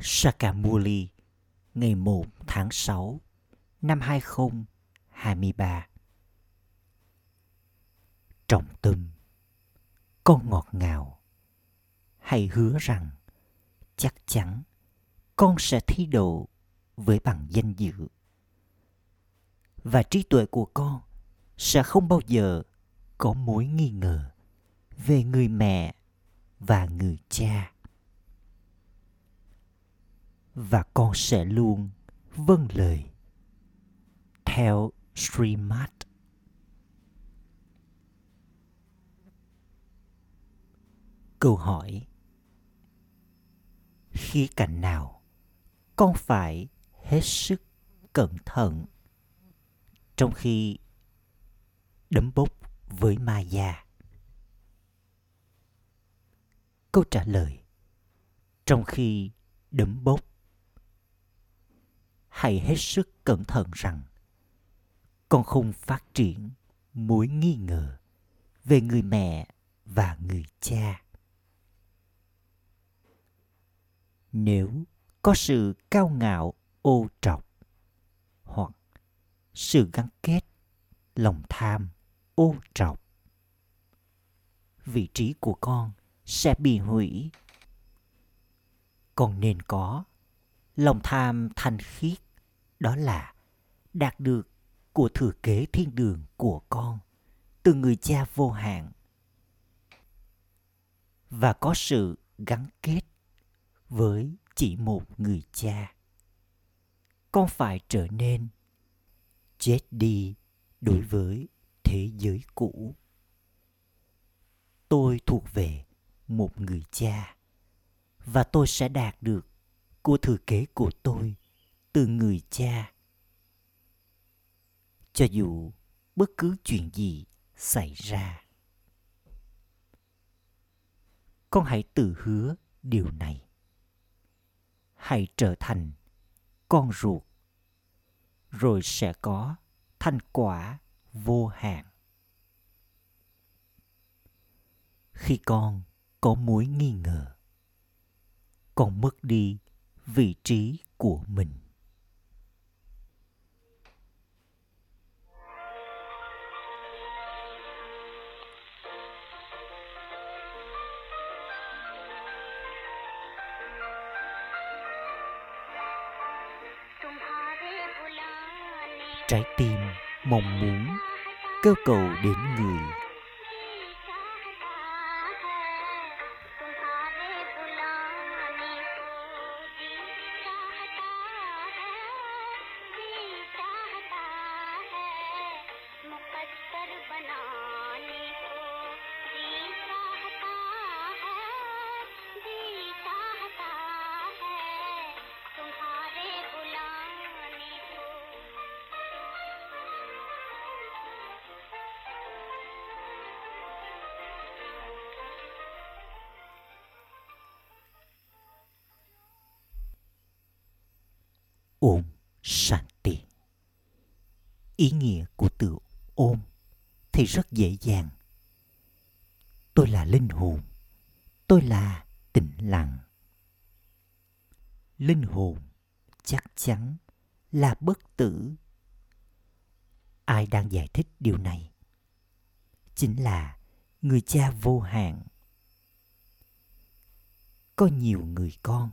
Sakamuli, ngày 1 tháng 6 năm 2023. Trọng tâm, Con ngọt ngào, Hãy hứa rằng chắc chắn con sẽ thi đậu với bằng danh dự. Và trí tuệ của con sẽ không bao giờ có mối nghi ngờ về người mẹ và người cha và con sẽ luôn vâng lời theo Srimad. Câu hỏi Khía cạnh nào con phải hết sức cẩn thận trong khi đấm bốc với ma già? Câu trả lời Trong khi đấm bốc hãy hết sức cẩn thận rằng, con không phát triển mối nghi ngờ về người mẹ và người cha. Nếu có sự cao ngạo, ô trọc hoặc sự gắn kết, lòng tham, ô trọc, vị trí của con sẽ bị hủy. Con nên có lòng tham thanh khiết đó là đạt được của thừa kế thiên đường của con từ người cha vô hạn và có sự gắn kết với chỉ một người cha. Con phải trở nên chết đi đối với thế giới cũ. Tôi thuộc về một người cha và tôi sẽ đạt được của thừa kế của tôi từ người cha. Cho dù bất cứ chuyện gì xảy ra, con hãy tự hứa điều này. Hãy trở thành con ruột, rồi sẽ có thành quả vô hạn. Khi con có mối nghi ngờ, con mất đi vị trí của mình. Trái tim mong muốn kêu cầu đến người. Ôm Shanti. Ý nghĩa của từ ôm thì rất dễ dàng. Tôi là linh hồn. Tôi là tĩnh lặng. Linh hồn chắc chắn là bất tử. Ai đang giải thích điều này? Chính là người cha vô hạn. Có nhiều người con.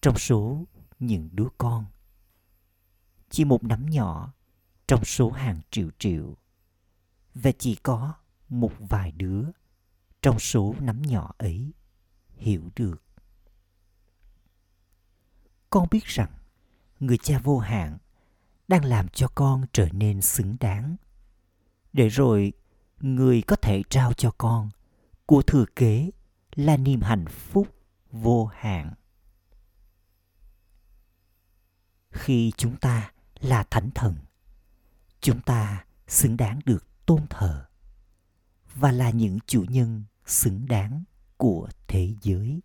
Trong số những đứa con. Chỉ một nắm nhỏ trong số hàng triệu triệu. Và chỉ có một vài đứa trong số nắm nhỏ ấy hiểu được. Con biết rằng người cha vô hạn đang làm cho con trở nên xứng đáng. Để rồi người có thể trao cho con của thừa kế là niềm hạnh phúc vô hạn. Khi chúng ta là thánh thần. Chúng ta xứng đáng được tôn thờ và là những chủ nhân xứng đáng của thế giới.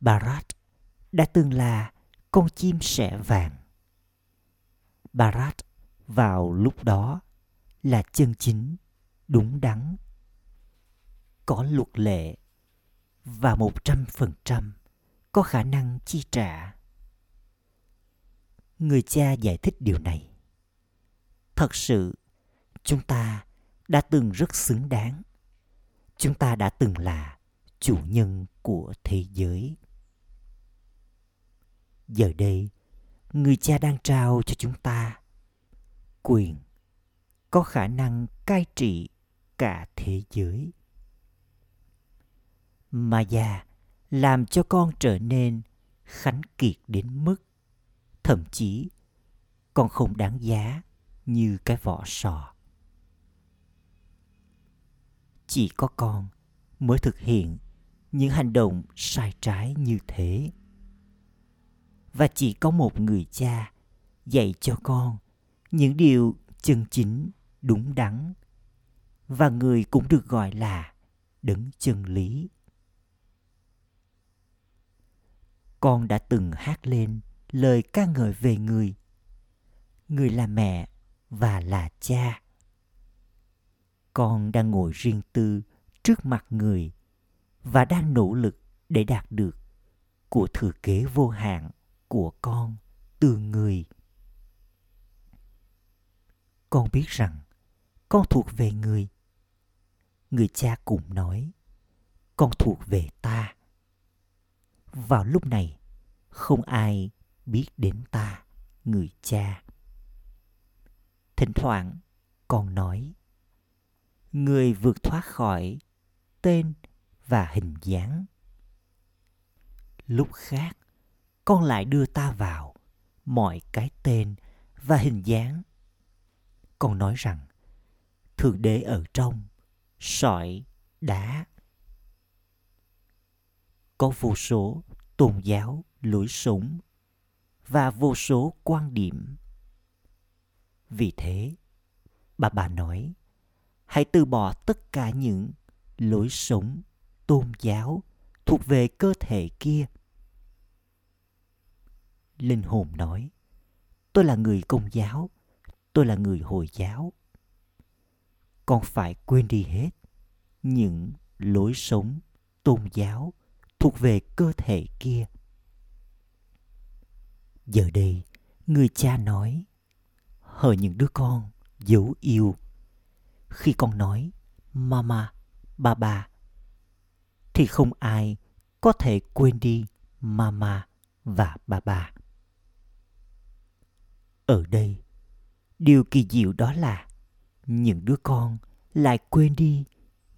Barat đã từng là con chim sẻ vàng. Barat vào lúc đó là chân chính đúng đắn, có luật lệ và một trăm phần trăm có khả năng chi trả. Người cha giải thích điều này. Thật sự, chúng ta đã từng rất xứng đáng. Chúng ta đã từng là chủ nhân của thế giới. Giờ đây, người cha đang trao cho chúng ta quyền có khả năng cai trị cả thế giới. Maya làm cho con trở nên khánh kiệt đến mức thậm chí con không đáng giá như cái vỏ sò. Chỉ có con mới thực hiện những hành động sai trái như thế. Và chỉ có một người cha dạy cho con những điều chân chính, đúng đắn và người cũng được gọi là đấng chân lý con đã từng hát lên lời ca ngợi về người. Người là mẹ và là cha. Con đang ngồi riêng tư trước mặt người và đang nỗ lực để đạt được của thừa kế vô hạn của con từ người. Con biết rằng con thuộc về người. Người cha cũng nói, con thuộc về ta vào lúc này, không ai biết đến ta, người cha. Thỉnh thoảng con nói, người vượt thoát khỏi tên và hình dáng. Lúc khác, con lại đưa ta vào mọi cái tên và hình dáng. Con nói rằng, thượng đế ở trong sỏi đá có vô số tôn giáo lối sống và vô số quan điểm. Vì thế, bà bà nói, hãy từ bỏ tất cả những lối sống tôn giáo thuộc về cơ thể kia. Linh hồn nói, tôi là người công giáo, tôi là người hồi giáo. Con phải quên đi hết những lối sống tôn giáo thuộc về cơ thể kia. Giờ đây, người cha nói, hỡi những đứa con dấu yêu. Khi con nói, mama baba thì không ai có thể quên đi mama và baba ở đây, điều kỳ diệu đó là những đứa con lại quên đi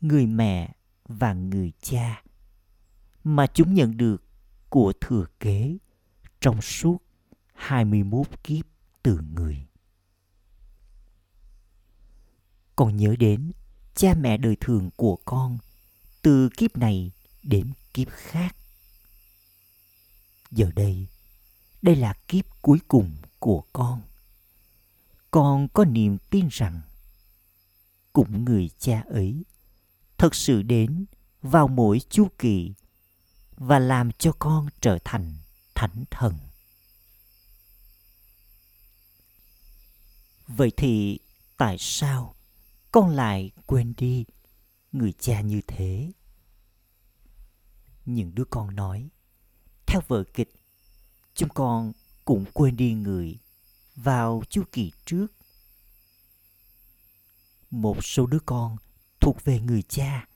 người mẹ và người cha mà chúng nhận được của thừa kế trong suốt 21 kiếp từ người. Con nhớ đến cha mẹ đời thường của con từ kiếp này đến kiếp khác. Giờ đây, đây là kiếp cuối cùng của con. Con có niềm tin rằng cũng người cha ấy thật sự đến vào mỗi chu kỳ và làm cho con trở thành thánh thần. Vậy thì tại sao con lại quên đi người cha như thế? Những đứa con nói, theo vở kịch, chúng con cũng quên đi người vào chu kỳ trước. Một số đứa con thuộc về người cha,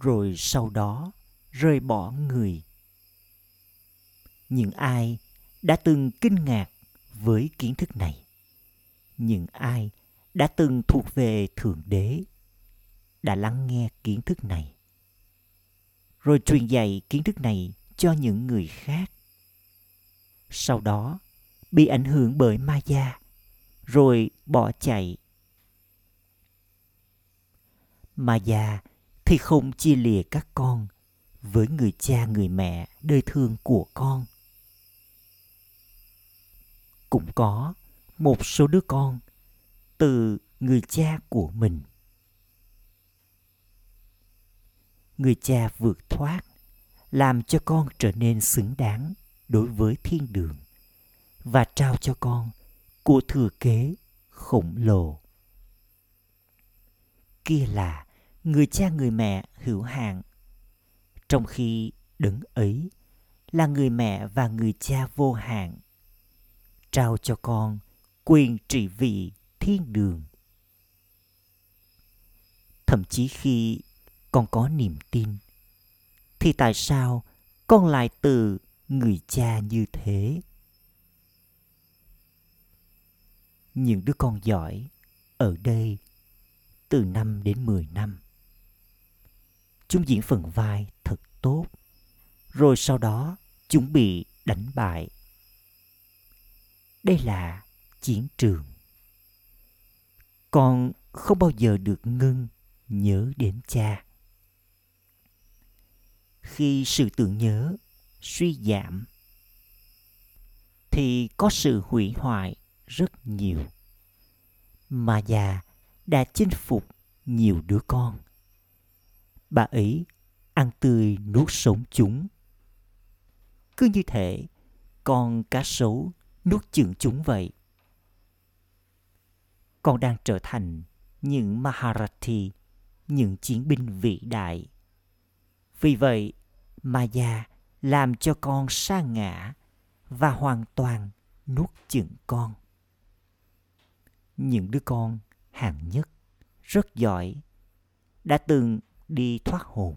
rồi sau đó rời bỏ người. Những ai đã từng kinh ngạc với kiến thức này? Những ai đã từng thuộc về thượng đế đã lắng nghe kiến thức này? Rồi truyền dạy kiến thức này cho những người khác. Sau đó bị ảnh hưởng bởi ma gia rồi bỏ chạy. Ma gia thì không chia lìa các con với người cha, người mẹ, đời thương của con. Cũng có một số đứa con từ người cha của mình. Người cha vượt thoát làm cho con trở nên xứng đáng đối với thiên đường và trao cho con của thừa kế khổng lồ. Kia là người cha, người mẹ hữu hạn trong khi đứng ấy là người mẹ và người cha vô hạn trao cho con quyền trị vị thiên đường thậm chí khi con có niềm tin, thì tại sao con lại từ người cha như thế những đứa con giỏi ở đây từ 5 đến 10 năm. Chúng diễn phần vai thật tốt, rồi sau đó chúng bị đánh bại. Đây là chiến trường. Con không bao giờ được ngưng nhớ đến cha. Khi sự tưởng nhớ suy giảm thì có sự hủy hoại rất nhiều. Mà già đã chinh phục nhiều đứa con. Bà ấy ăn tươi nuốt sống chúng. Cứ như thể con cá sấu nuốt chửng chúng vậy. Con đang trở thành những Maharathi, những chiến binh vĩ đại. Vì vậy, Maya làm cho con sa ngã và hoàn toàn nuốt chửng con. Những đứa con hạng nhất, rất giỏi, đã từng đi thoát hồn.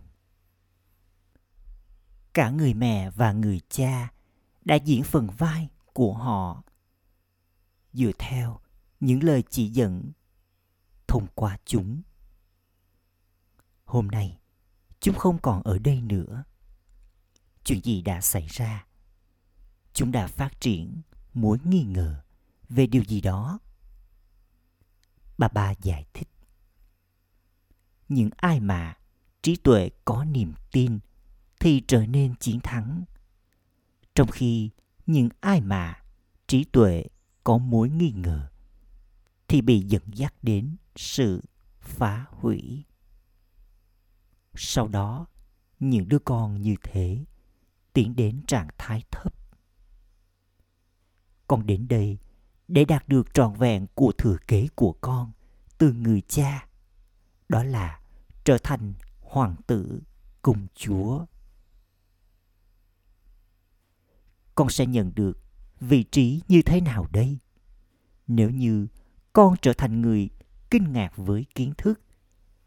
Cả người mẹ và người cha đã diễn phần vai của họ dựa theo những lời chỉ dẫn thông qua chúng. Hôm nay, chúng không còn ở đây nữa. Chuyện gì đã xảy ra? Chúng đã phát triển mối nghi ngờ về điều gì đó bà ba giải thích những ai mà trí tuệ có niềm tin thì trở nên chiến thắng. Trong khi những ai mà trí tuệ có mối nghi ngờ thì bị dẫn dắt đến sự phá hủy. Sau đó, những đứa con như thế tiến đến trạng thái thấp. Con đến đây để đạt được trọn vẹn của thừa kế của con từ người cha, đó là trở thành hoàng tử cùng chúa. Con sẽ nhận được vị trí như thế nào đây? Nếu như con trở thành người kinh ngạc với kiến thức,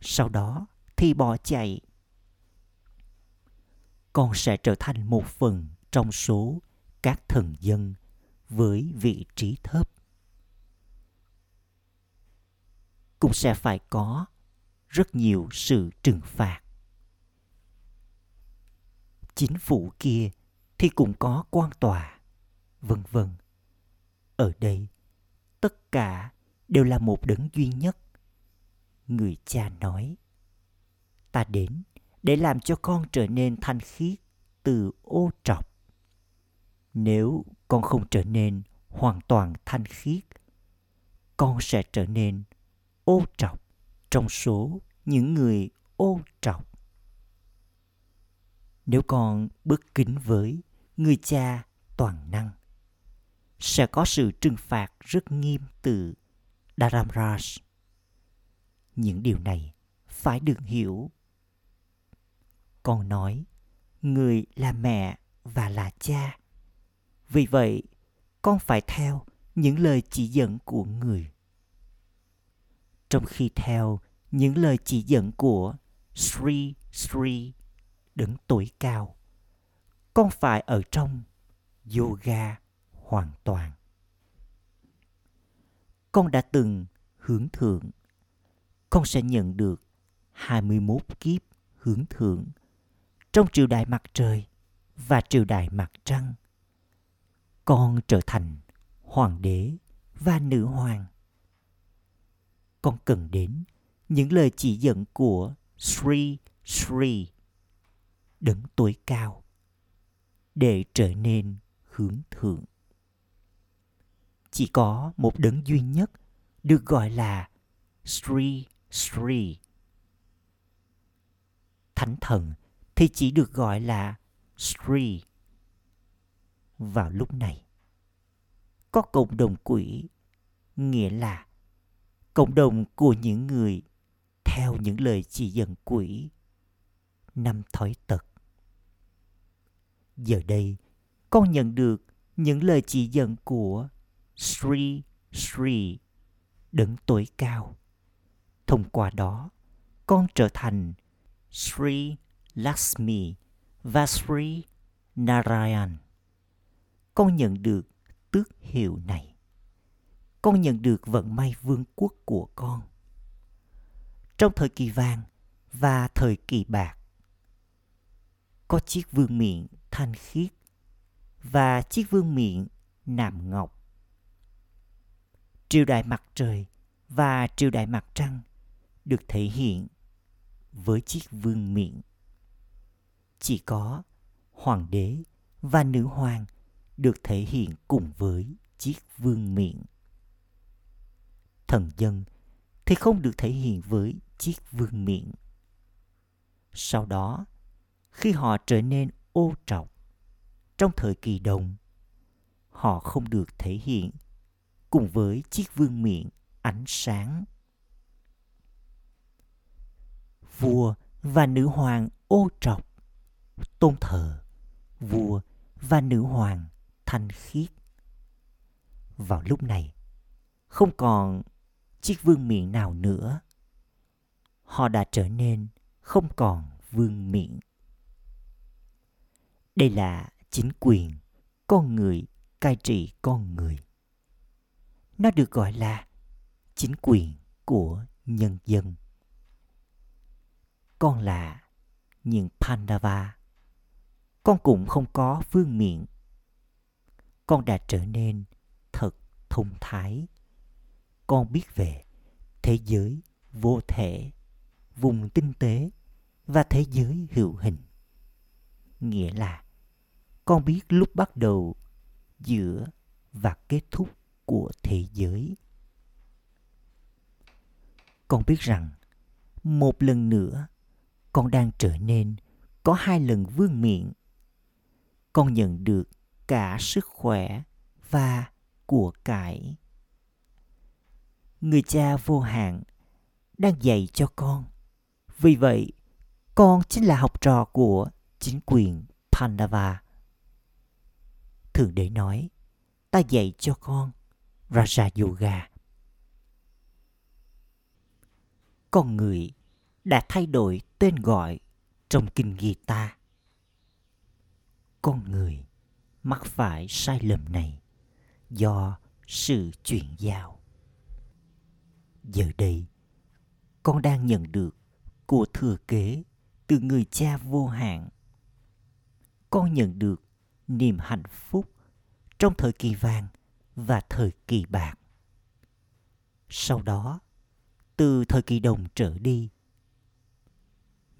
sau đó thì bỏ chạy. Con sẽ trở thành một phần trong số các thần dân với vị trí thấp. Cũng sẽ phải có rất nhiều sự trừng phạt. Chính phủ kia thì cũng có quan tòa, vân vân. Ở đây, tất cả đều là một đấng duy nhất. Người cha nói, ta đến để làm cho con trở nên thanh khiết từ ô trọc. Nếu con không trở nên hoàn toàn thanh khiết con sẽ trở nên ô trọc trong số những người ô trọc nếu con bất kính với người cha toàn năng sẽ có sự trừng phạt rất nghiêm từ Dharamraj. Những điều này phải được hiểu. Con nói, người là mẹ và là cha. Vì vậy, con phải theo những lời chỉ dẫn của người trong khi theo những lời chỉ dẫn của Sri Sri đứng tuổi cao. Con phải ở trong yoga hoàn toàn. Con đã từng hướng thượng. Con sẽ nhận được 21 kiếp hướng thượng trong triều đại mặt trời và triều đại mặt trăng. Con trở thành hoàng đế và nữ hoàng con cần đến những lời chỉ dẫn của Sri Sri, đấng tối cao, để trở nên hướng thượng. Chỉ có một đấng duy nhất được gọi là Sri Sri. Thánh thần thì chỉ được gọi là Sri. Vào lúc này, có cộng đồng quỷ, nghĩa là cộng đồng của những người theo những lời chỉ dẫn quỷ năm thói tật Giờ đây, con nhận được những lời chỉ dẫn của Sri Sri, đấng tối cao. Thông qua đó, con trở thành Sri Lakshmi và Sri Narayan. Con nhận được tước hiệu này. Con nhận được vận may vương quốc của con. Trong thời kỳ vàng và thời kỳ bạc, có chiếc vương miện thanh khiết và chiếc vương miện nạm ngọc. Triều đại mặt trời và triều đại mặt trăng được thể hiện với chiếc vương miện. Chỉ có hoàng đế và nữ hoàng được thể hiện cùng với chiếc vương miện. Thần dân thì không được thể hiện với chiếc vương miện. Sau đó, khi họ trở nên ô trọc trong thời kỳ đồng, họ không được thể hiện cùng với chiếc vương miện ánh sáng. Vua và nữ hoàng ô trọc tôn thờ vua và nữ hoàng thanh khiết. Vào lúc này, không còn chiếc vương miện nào nữa. Họ đã trở nên không còn vương miện. Đây là chính quyền con người, cai trị con người. Nó được gọi là chính quyền của nhân dân. Con là những Pandava. Con cũng không có vương miện. Con đã trở nên thật thông thái. Con biết về thế giới vô thể, vùng tinh tế và thế giới hữu hình. Nghĩa là con biết lúc bắt đầu, giữa và kết thúc của thế giới. Con biết rằng một lần nữa con đang trở nên có hai lần vương miện. Con nhận được cả sức khỏe và của cải. Người cha vô hạn đang dạy cho con. Vì vậy, con chính là học trò của chính quyền Pandava. Thượng đế nói, ta dạy cho con Raja Yoga. Con người đã thay đổi tên gọi trong kinh Gita. Con người mắc phải sai lầm này do sự chuyển giao. Giờ đây, con đang nhận được của thừa kế từ người cha vô hạn. Con nhận được niềm hạnh phúc trong thời kỳ vàng và thời kỳ bạc. Sau đó, từ thời kỳ đồng trở đi,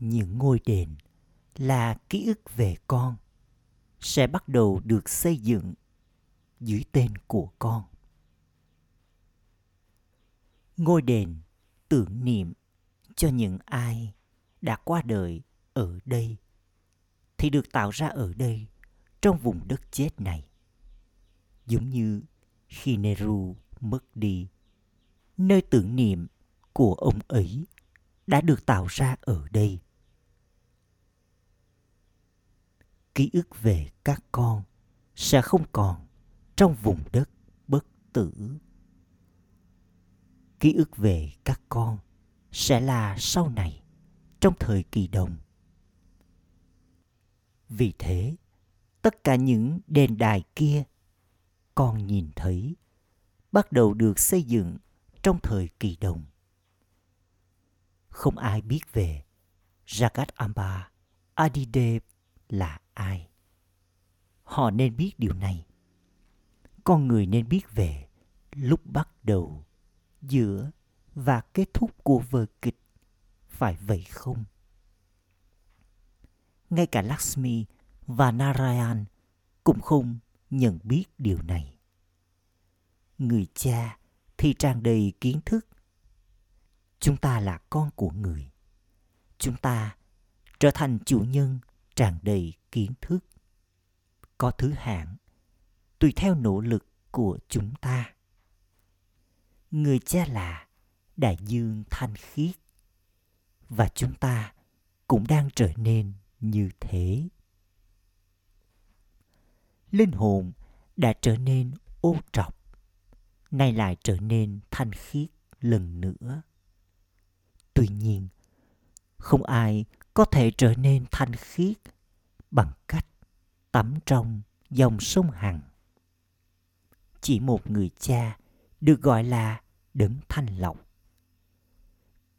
những ngôi đền là ký ức về con sẽ bắt đầu được xây dựng dưới tên của con. Ngôi đền tưởng niệm cho những ai đã qua đời ở đây thì được tạo ra ở đây trong vùng đất chết này. Giống như khi Nehru mất đi, nơi tưởng niệm của ông ấy đã được tạo ra ở đây. Ký ức về các con sẽ không còn trong vùng đất bất tử. Ký ức về các con sẽ là sau này trong thời kỳ đồng. Vì thế, tất cả những đền đài kia con nhìn thấy bắt đầu được xây dựng trong thời kỳ đồng. Không ai biết về Jagat Amba Adidev là ai. Họ nên biết điều này. Con người nên biết về lúc bắt đầu, giữa và kết thúc của vở kịch. Phải vậy không? Ngay cả Lakshmi và Narayan cũng không nhận biết điều này. Người cha thì tràn đầy kiến thức. Chúng ta là con của người. Chúng ta trở thành chủ nhân tràn đầy kiến thức. Có thứ hạng, tùy theo nỗ lực của chúng ta. Người cha là đại dương thanh khiết. Và chúng ta cũng đang trở nên như thế. Linh hồn đã trở nên ô trọc, nay lại trở nên thanh khiết lần nữa. Tuy nhiên, không ai có thể trở nên thanh khiết bằng cách tắm trong dòng sông hằng. Chỉ một người cha được gọi là đấng thanh lọc.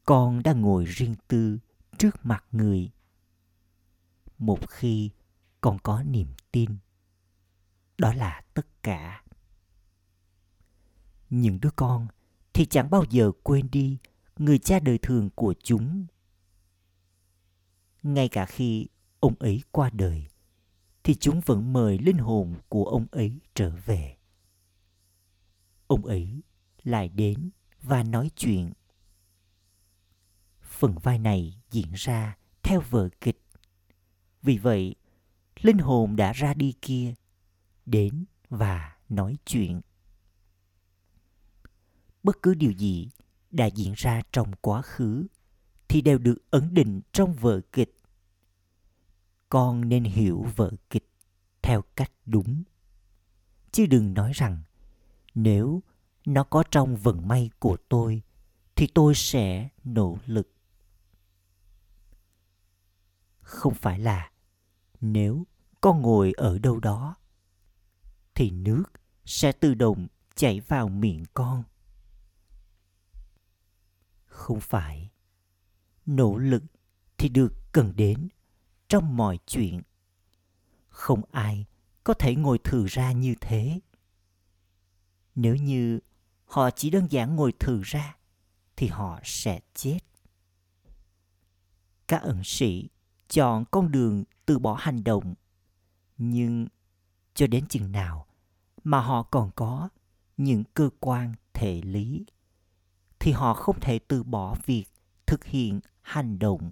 Con đang ngồi riêng tư trước mặt người. Một khi con có niềm tin, đó là tất cả. Những đứa con thì chẳng bao giờ quên đi người cha đời thường của chúng. Ngay cả khi ông ấy qua đời, thì chúng vẫn mời linh hồn của ông ấy trở về. Ông ấy lại đến và nói chuyện. Phần vai này diễn ra theo vở kịch. Vì vậy, linh hồn đã ra đi kia, đến và nói chuyện. Bất cứ điều gì đã diễn ra trong quá khứ thì đều được ấn định trong vở kịch. Con nên hiểu vở kịch theo cách đúng. Chứ đừng nói rằng nếu nó có trong vận may của tôi, thì tôi sẽ nỗ lực. Không phải là nếu con ngồi ở đâu đó, thì nước sẽ tự động chảy vào miệng con. Không phải, nỗ lực thì được cần đến trong mọi chuyện. Không ai có thể ngồi thử ra như thế. Nếu như họ chỉ đơn giản ngồi thử ra, thì họ sẽ chết. Các ẩn sĩ chọn con đường từ bỏ hành động, nhưng cho đến chừng nào mà họ còn có những cơ quan thể lý, thì họ không thể từ bỏ việc thực hiện hành động.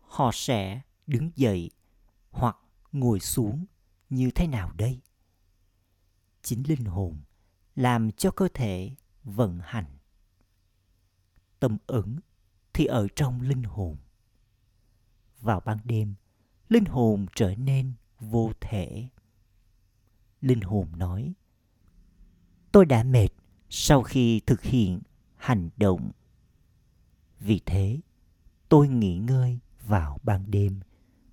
Họ sẽ đứng dậy hoặc ngồi xuống như thế nào đây? Chính linh hồn, làm cho cơ thể vận hành. Tâm ẩn thì ở trong linh hồn. Vào ban đêm, linh hồn trở nên vô thể. Linh hồn nói, tôi đã mệt sau khi thực hiện hành động. Vì thế, tôi nghỉ ngơi vào ban đêm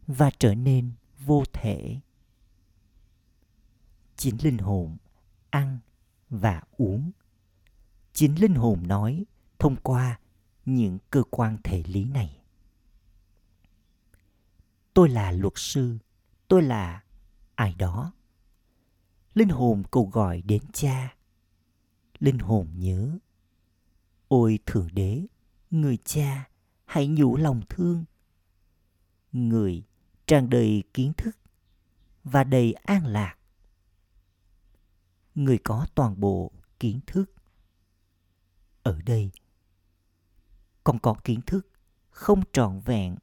và trở nên vô thể chính linh hồn ăn và uống. Chính linh hồn nói thông qua những cơ quan thể lý này. Tôi là luật sư, tôi là ai đó. Linh hồn cầu gọi đến cha. Linh hồn nhớ, ôi thượng đế, người cha, hãy nhủ lòng thương. Người tràn đầy kiến thức và đầy an lạc người có toàn bộ kiến thức. Ở đây, còn có kiến thức không trọn vẹn.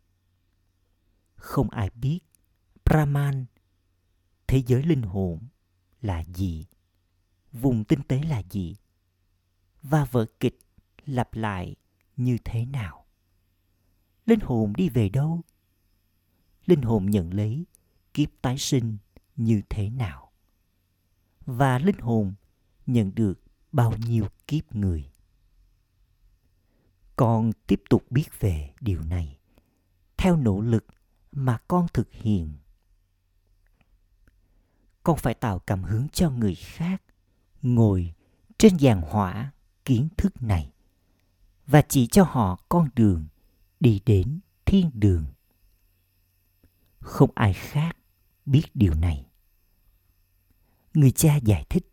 Không ai biết brahman, thế giới linh hồn là gì, vùng tinh tế là gì, và vở kịch lặp lại như thế nào. Linh hồn đi về đâu? Linh hồn nhận lấy kiếp tái sinh như thế nào? Và linh hồn nhận được bao nhiêu kiếp người. Con tiếp tục biết về điều này theo nỗ lực mà con thực hiện. Con phải tạo cảm hứng cho người khác ngồi trên giàn hỏa kiến thức này và chỉ cho họ con đường đi đến thiên đường. Không ai khác biết điều này người cha giải thích.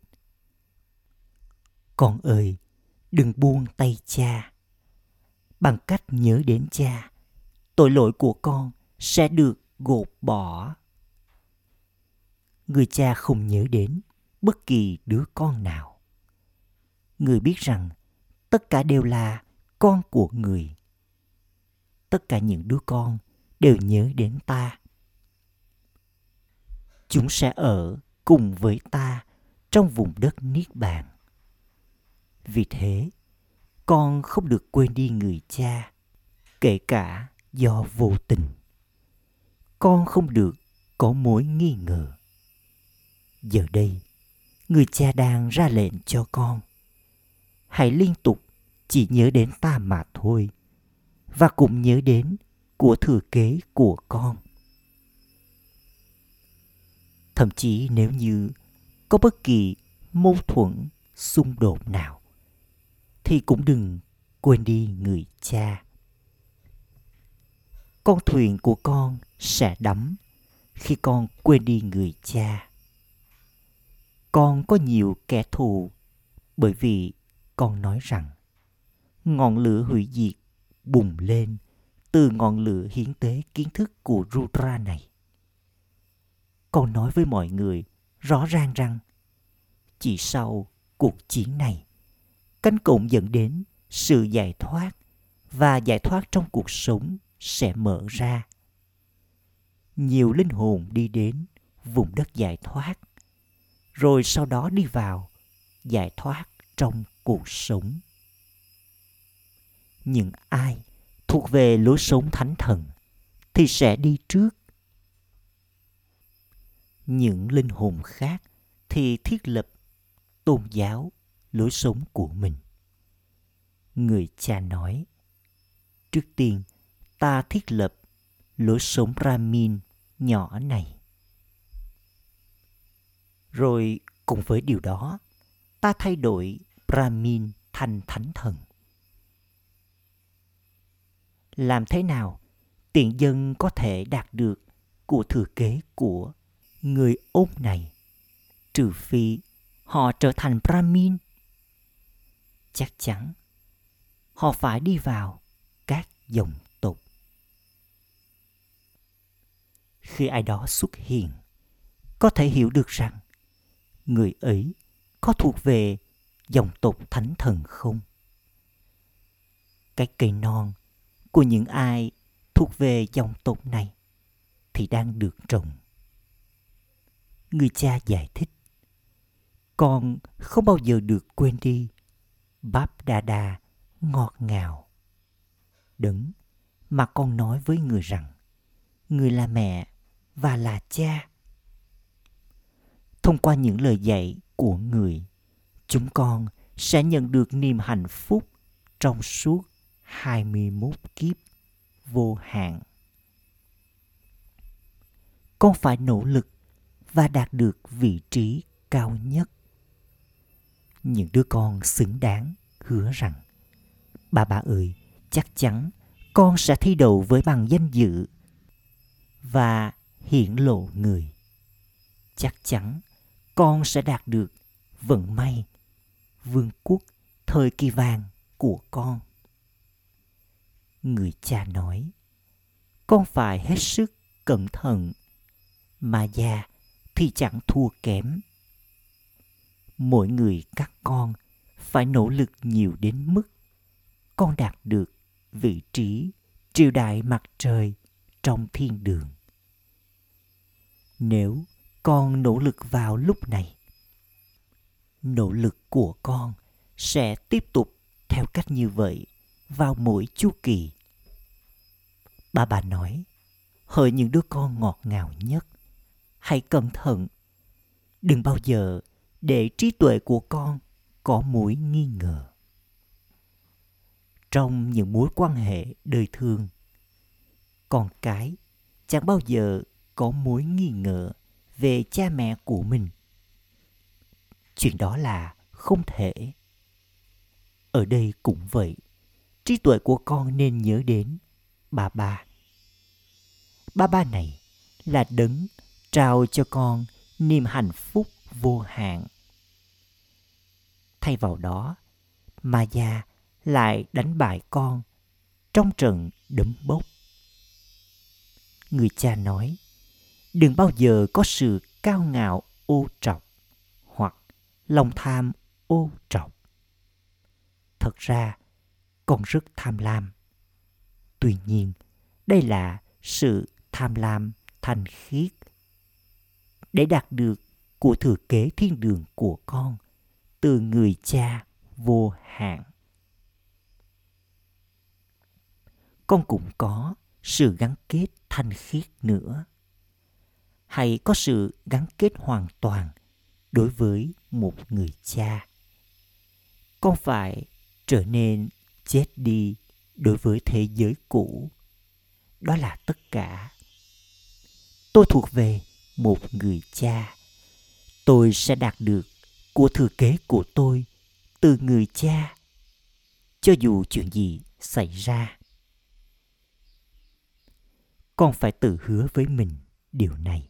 Con ơi, đừng buông tay cha. Bằng cách nhớ đến cha, tội lỗi của con sẽ được gột bỏ. Người cha không nhớ đến bất kỳ đứa con nào. Người biết rằng tất cả đều là con của người. Tất cả những đứa con đều nhớ đến ta. Chúng sẽ ở cùng với ta trong vùng đất niết bàn. Vì thế, con không được quên đi người cha, kể cả do vô tình. Con không được có mối nghi ngờ. Giờ đây, người cha đang ra lệnh cho con. Hãy liên tục chỉ nhớ đến ta mà thôi, và cũng nhớ đến của thừa kế của con thậm chí nếu như có bất kỳ mâu thuẫn xung đột nào, thì cũng đừng quên đi người cha con thuyền của con sẽ đắm khi con quên đi người cha con có nhiều kẻ thù bởi vì con nói rằng ngọn lửa hủy diệt bùng lên từ ngọn lửa hiến tế kiến thức của Rudra này. Con nói với mọi người rõ ràng rằng chỉ sau cuộc chiến này, cánh cổng dẫn đến sự giải thoát và giải thoát trong cuộc sống sẽ mở ra. Nhiều linh hồn đi đến vùng đất giải thoát, rồi sau đó đi vào giải thoát trong cuộc sống. Những ai thuộc về lối sống thánh thần thì sẽ đi trước. Những linh hồn khác thì thiết lập tôn giáo, lối sống của mình. Người cha nói, trước tiên ta thiết lập lối sống Brahmin nhỏ này. Rồi cùng với điều đó, ta thay đổi Brahmin thành thánh thần. Làm thế nào tiện dân có thể đạt được của thừa kế của người ôn này trừ phi họ trở thành Brahmin? Chắc chắn họ phải đi vào các dòng tục. Khi ai đó xuất hiện, có thể hiểu được rằng người ấy có thuộc về dòng tộc thánh thần không? Cái cây non của những ai thuộc về dòng tộc này thì đang được trồng. Người cha giải thích, con không bao giờ được quên đi bắp đa đa ngọt ngào. Đấng mà con nói với người rằng, người là mẹ và là cha. Thông qua những lời dạy của người, chúng con sẽ nhận được niềm hạnh phúc trong suốt 21 kiếp vô hạn. Con phải nỗ lực và đạt được vị trí cao nhất. Những đứa con xứng đáng hứa rằng Bà bà ơi, chắc chắn con sẽ thi đầu với bằng danh dự và hiển lộ người. Chắc chắn con sẽ đạt được vận may, vương quốc thời kỳ vàng của con. Người cha nói, con phải hết sức cẩn thận, mà già thì chẳng thua kém. Mỗi người các con phải nỗ lực nhiều đến mức con đạt được vị trí triều đại mặt trời trong thiên đường. Nếu con nỗ lực vào lúc này, nỗ lực của con sẽ tiếp tục theo cách như vậy vào mỗi chu kỳ. Bà bà nói, hỡi những đứa con ngọt ngào nhất, hãy cẩn thận. Đừng bao giờ để trí tuệ của con có mối nghi ngờ. Trong những mối quan hệ đời thường, con cái chẳng bao giờ có mối nghi ngờ về cha mẹ của mình. Chuyện đó là không thể. Ở đây cũng vậy, trí tuệ của con nên nhớ đến bà ba. Ba ba này là đấng trao cho con niềm hạnh phúc vô hạn thay vào đó mà già lại đánh bại con trong trận đấm bốc. Người cha nói, đừng bao giờ có sự cao ngạo ô trọc hoặc lòng tham ô trọc. Thật ra, con rất tham lam. Tuy nhiên, đây là sự tham lam thanh khiết. Để đạt được của thừa kế thiên đường của con từ người cha vô hạn. con cũng có sự gắn kết thanh khiết nữa. Hay có sự gắn kết hoàn toàn đối với một người cha. Con phải trở nên chết đi đối với thế giới cũ. Đó là tất cả. Tôi thuộc về một người cha. Tôi sẽ đạt được của thừa kế của tôi từ người cha, cho dù chuyện gì xảy ra. Con phải tự hứa với mình điều này.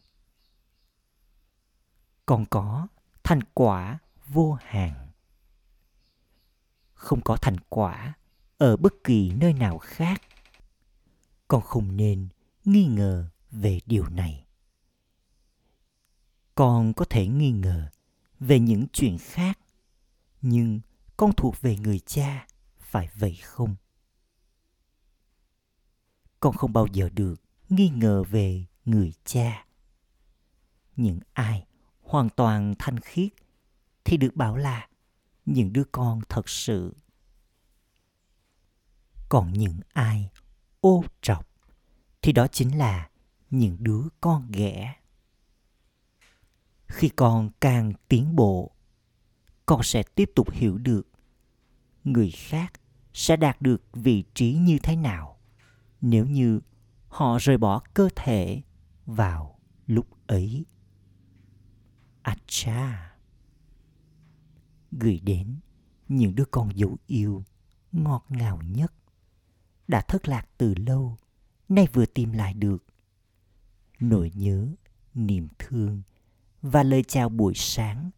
Con có thành quả vô hạn. Không có thành quả ở bất kỳ nơi nào khác. Con không nên nghi ngờ về điều này con có thể nghi ngờ về những chuyện khác, nhưng con thuộc về người cha, phải vậy không? Con không bao giờ được nghi ngờ về người cha. Những ai hoàn toàn thanh khiết thì được bảo là những đứa con thật sự. Còn những ai ô trọc thì đó chính là những đứa con ghẻ khi con càng tiến bộ, con sẽ tiếp tục hiểu được người khác sẽ đạt được vị trí như thế nào nếu như họ rời bỏ cơ thể vào lúc ấy. Acha. Gửi đến những đứa con dấu yêu ngọt ngào nhất đã thất lạc từ lâu, nay vừa tìm lại được. Nỗi nhớ, niềm thương và lời chào buổi sáng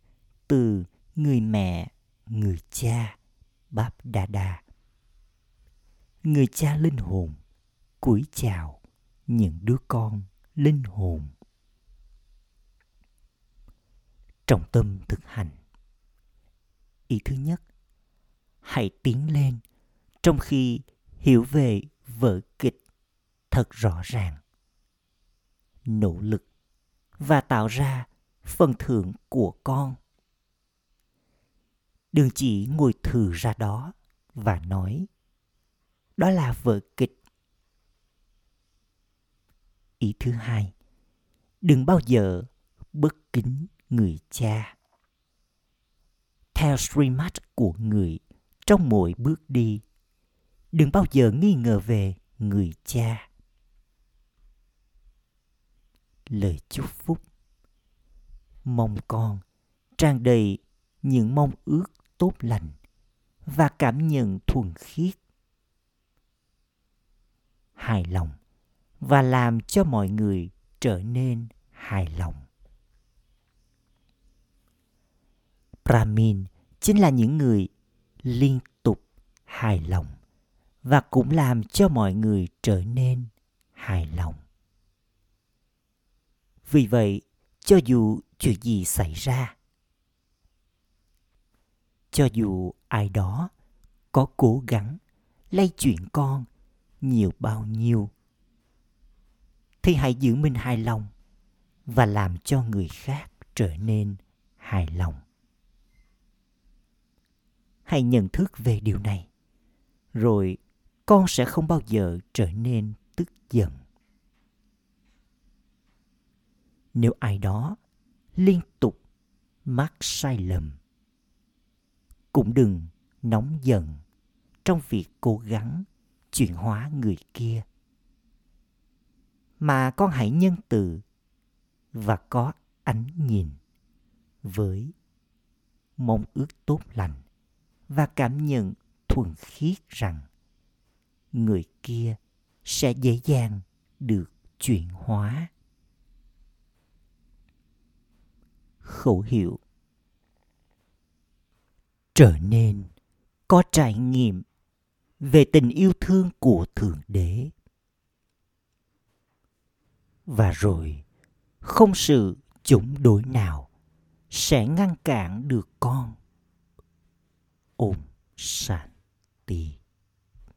từ người mẹ, người cha, báp đa đa. Người cha linh hồn cúi chào những đứa con linh hồn. Trọng tâm thực hành. Ý thứ nhất, hãy tiến lên trong khi hiểu về vở kịch thật rõ ràng. Nỗ lực và tạo ra phần thưởng của con. Đường chỉ ngồi thử ra đó và nói, đó là vở kịch. Ý thứ hai, đừng bao giờ bất kính người cha. Theo streamat của người trong mỗi bước đi, đừng bao giờ nghi ngờ về người cha. Lời chúc phúc mong con tràn đầy những mong ước tốt lành và cảm nhận thuần khiết. Hài lòng và làm cho mọi người trở nên hài lòng. Brahmin chính là những người liên tục hài lòng và cũng làm cho mọi người trở nên hài lòng. Vì vậy, cho dù chuyện gì xảy ra? Cho dù ai đó có cố gắng lay chuyện con nhiều bao nhiêu, thì hãy giữ mình hài lòng và làm cho người khác trở nên hài lòng. Hãy nhận thức về điều này, rồi con sẽ không bao giờ trở nên tức giận. Nếu ai đó liên tục mắc sai lầm. Cũng đừng nóng giận trong việc cố gắng chuyển hóa người kia, mà con hãy nhân từ và có ánh nhìn với mong ước tốt lành và cảm nhận thuần khiết rằng người kia sẽ dễ dàng được chuyển hóa. Khẩu hiệu. Trở nên có trải nghiệm về tình yêu thương của thượng đế. Và rồi, không sự chống đối nào sẽ ngăn cản được con. Ôm sàn tì